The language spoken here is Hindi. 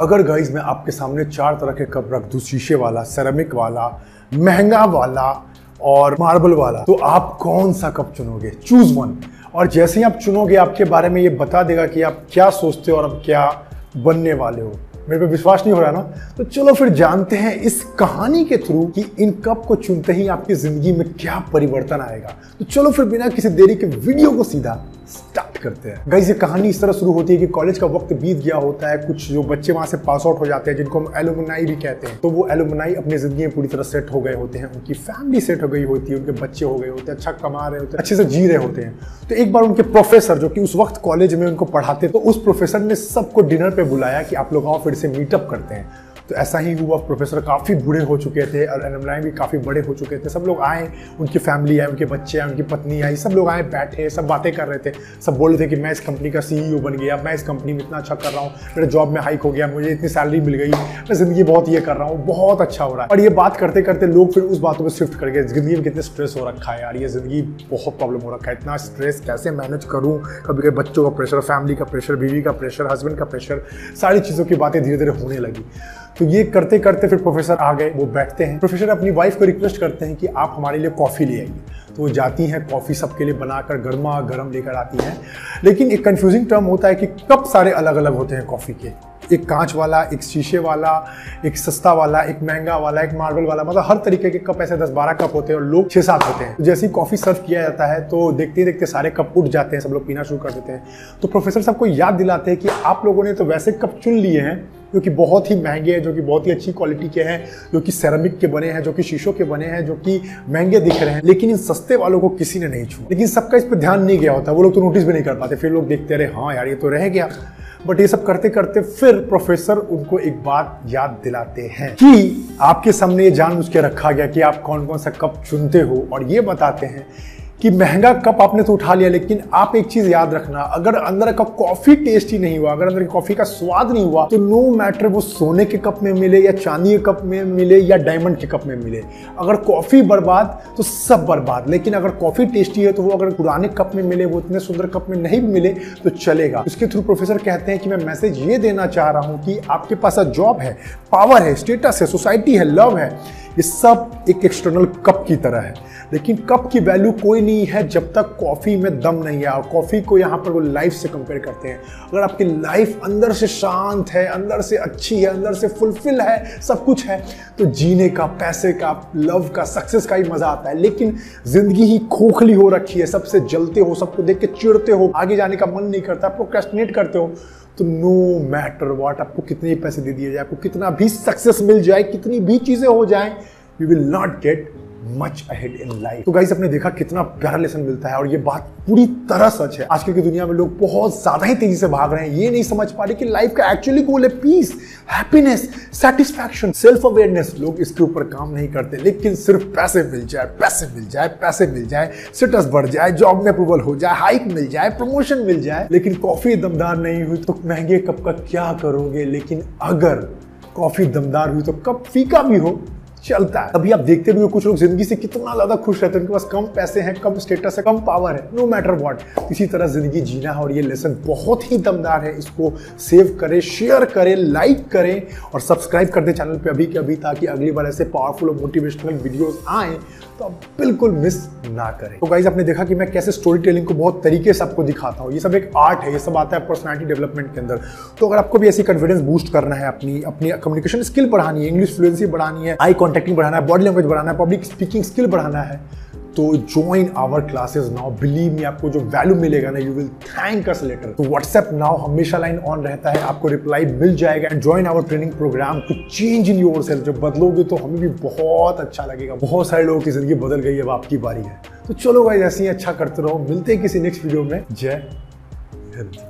अगर गाइज़ मैं आपके सामने चार तरह के कप रख दूँ, शीशे वाला सेरेमिक वाला, महँगा वाला और मार्बल वाला तो आप कौन सा कप चुनोगे? चूज़ वन और जैसे ही आप चुनोगे, आपके बारे में ये बता देगा कि आप क्या सोचते हो और आप क्या बनने वाले हो। मेरे पे विश्वास नहीं हो रहा ना? तो चलो फिर जानते हैं इस कहानी के थ्रू कि इन कप को चुनते ही आपकी ज़िंदगी में क्या परिवर्तन आएगा। तो चलो फिर बिना किसी देरी के वीडियो को सीधा करते हैं। गाइस ये कहानी इस तरह शुरू होती है कि कॉलेज का वक्त बीत गया होता है। कुछ जो बच्चे वहाँ से पास आउट हो जाते हैं, जिनको हम एलुमनाई भी कहते हैं तो वो एलुमनाई अपनी ज़िंदगी में पूरी तरह सेट हो गए होते हैं। उनकी फैमिली सेट हो गई होती है, उनके बच्चे हो गए होते हैं अच्छा कमा रहे होते हैं, अच्छे से जी रहे होते हैं। तो एक बार उनके प्रोफेसर जो कि उस वक्त कॉलेज में उनको पढ़ाते तो उस प्रोफेसर ने सबको डिनर पर बुलाया कि आप लोग आओ फिर से मीटअप करते हैं। तो ऐसा ही हुआ प्रोफेसर काफ़ी बूढ़े हो चुके थे और एलमनाई भी काफ़ी बड़े हो चुके थे। सब लोग आए, उनकी फैमिली आए, उनके बच्चे आए, उनकी पत्नी आई, सब लोग आए, बैठे, सब बातें कर रहे थे। सब बोल रहे थे कि मैं इस कंपनी का सीईओ बन गया, मैं इस कंपनी में इतना अच्छा कर रहा हूँ, मेरे जॉब में हाइक हो गया, मुझे इतनी सैलरी मिल गई, मैं ज़िंदगी बहुत ये कर रहा हूँ, बहुत अच्छा हो रहा है। और ये बात करते करते लोग फिर उस बातों पर शिफ्ट कर गए, ज़िंदगी में कितने स्ट्रेस हो रखा है यार, ये ज़िंदगी बहुत प्रॉब्लम हो रखा है। इतना स्ट्रेस कैसे मैनेज करूँ? कभी कभी बच्चों का प्रेशर फैमिली का प्रेशर बीवी का प्रेशर हस्बैंड का प्रेशर सारी चीज़ों की बातें धीरे धीरे होने लगी। तो ये करते करते फिर प्रोफेसर आ गए, वो बैठते हैं। प्रोफेसर अपनी वाइफ को रिक्वेस्ट करते हैं कि आप हमारे लिए कॉफ़ी ले आइए। तो वो जाती हैं कॉफ़ी सबके लिए बनाकर गर्मा गर्म लेकर आती हैं। लेकिन एक कन्फ्यूजिंग टर्म होता है कि कब सारे अलग अलग होते हैं कॉफ़ी के। एक कांच वाला, एक शीशे वाला, एक सस्ता वाला, एक महँगा वाला, एक मार्बल वाला मतलब हर तरीके के कप ऐसे दस बारह कप होते हैं और लोग छः सात होते हैं। जैसे ही कॉफ़ी सर्व किया जाता है तो देखते ही देखते सारे कप उठ जाते हैं, सब लोग पीना शुरू कर देते हैं। तो प्रोफेसर सबको याद दिलाते हैं कि आप लोगों ने तो वैसे कप चुन लिए हैं, जो कि बहुत ही महँगे हैं, जो कि बहुत ही अच्छी क्वालिटी के हैं, जो कि सेरामिक के बने हैं, जो कि शीशों के बने हैं, जो कि महँगे दिख रहे हैं, लेकिन इन सस्ते वालों को किसी ने नहीं छू। लेकिन सबका इस पर ध्यान नहीं गया होता, वो लोग तो नोटिस भी नहीं कर पाते, फिर लोग देखते रहे हाँ यार, ये तो रह गया। बट ये सब करते करते फिर प्रोफेसर उनको एक बात याद दिलाते हैं कि आपके सामने ये जान उसके रखा गया कि आप कौन कौन सा कप चुनते हो और ये बताते हैं कि महँगा कप आपने तो उठा लिया, लेकिन आप एक चीज़ याद रखना, अगर अंदर का कॉफ़ी टेस्टी नहीं हुआ, अगर अंदर की कॉफ़ी का स्वाद नहीं हुआ तो नो मैटर वो सोने के कप में मिले या चांदी के कप में मिले या डायमंड के कप में मिले, अगर कॉफ़ी बर्बाद तो सब बर्बाद। लेकिन अगर कॉफ़ी टेस्टी है तो वो अगर पुराने कप में मिले, वो इतने सुंदर कप में नहीं मिले तो चलेगा। उसके थ्रू प्रोफेसर कहते हैं कि मैं मैसेज ये देना चाह रहा हूँ कि आपके पास जॉब है, पावर है स्टेटस है सोसाइटी है लव है। ये सब एक एक्सटर्नल कप की तरह है। लेकिन कप की वैल्यू कोई नहीं है जब तक कॉफ़ी में दम नहीं है। और कॉफ़ी को यहाँ पर वो लाइफ से कंपेयर करते हैं। अगर आपकी लाइफ अंदर से शांत है, अंदर से अच्छी है, अंदर से फुलफिल है, सब कुछ है तो जीने का, पैसे का लव का सक्सेस का ही मज़ा आता है। लेकिन ज़िंदगी ही खोखली हो रखी है। सबसे जलते हो, सबको देख के चिड़ते हो, आगे जाने का मन नहीं करता प्रोक्रेस्टिनेट करते हो तो नो मैटर वॉट आपको कितने पैसे दे दिए जाए, आपको कितना भी सक्सेस मिल जाए, कितनी भी चीज़ें हो जाए you will not get much ahead in life तो गाइस अपने देखा कितना प्यारा लेसन मिलता है और ये बात पूरी तरह सच है। आजकल की दुनिया में लोग बहुत ज़्यादा ही तेज़ी से भाग रहे हैं। ये नहीं समझ पा रहे कि लाइफ का एक्चुअली गोल है peace happiness satisfaction self awareness लोग इसके ऊपर काम नहीं करते, लेकिन सिर्फ़ पैसे मिल जाए, पैसे मिल जाए, पैसे मिल जाए स्टेटस बढ़ जाए जॉब में अप्रूवल हो जाए हाइक मिल जाए प्रमोशन मिल जाए। लेकिन कॉफ़ी दमदार नहीं हुई तो महँगे कप का क्या करोगे? लेकिन अगर कॉफ़ी दमदार हुई तो कप फीका भी हो। चलता है। अभी आप देखते भी हो, कुछ लोग ज़िंदगी से कितना ज़्यादा खुश रहते हैं। उनके पास कम पैसे हैं, कम स्टेटस है, कम पावर है नो मैटर वॉट इसी तरह ज़िंदगी जीना है और ये लेसन बहुत ही दमदार है। इसको सेव करें शेयर करें लाइक करें और सब्सक्राइब कर दें चैनल पे अभी के अभी ताकि अगली बार ऐसे पावरफुल और मोटिवेशनल वीडियोस आए तो आप बिल्कुल मिस ना करें। तो गाइज़ आपने देखा कि मैं कैसे स्टोरी टेलिंग को बहुत तरीके से आपको दिखाता हूँ। ये सब एक आर्ट है, ये सब आता है पर्सनैलिटी डेवलपमेंट के अंदर। तो अगर आपको भी ऐसी कॉन्फिडेंस बूस्ट करना है, अपनी अपनी कम्युनिकेशन स्किल बढ़ानी है इंग्लिश फ्लुएंसी बढ़ानी है आई कॉन्टेक्टिंग बढ़ाना है बॉडी लैंग्वेज बढ़ाना है पब्लिक स्पीकिंग स्किल बढ़ाना है तो join our classes now believe me आपको जो वैल्यू मिलेगा ना you will thank us later तो व्हाट्सएप नाउ हमेशा लाइन ऑन रहता है, आपको रिप्लाई मिल जाएगा and join our training program to change in yourself जब बदलोगे तो हमें भी बहुत अच्छा लगेगा। बहुत सारे लोगों की ज़िंदगी बदल गई अब आपकी बारी है। तो चलो भाई ऐसे ही अच्छा करते रहो। मिलते हैं किसी नेक्स्ट वीडियो में। जय हिंद।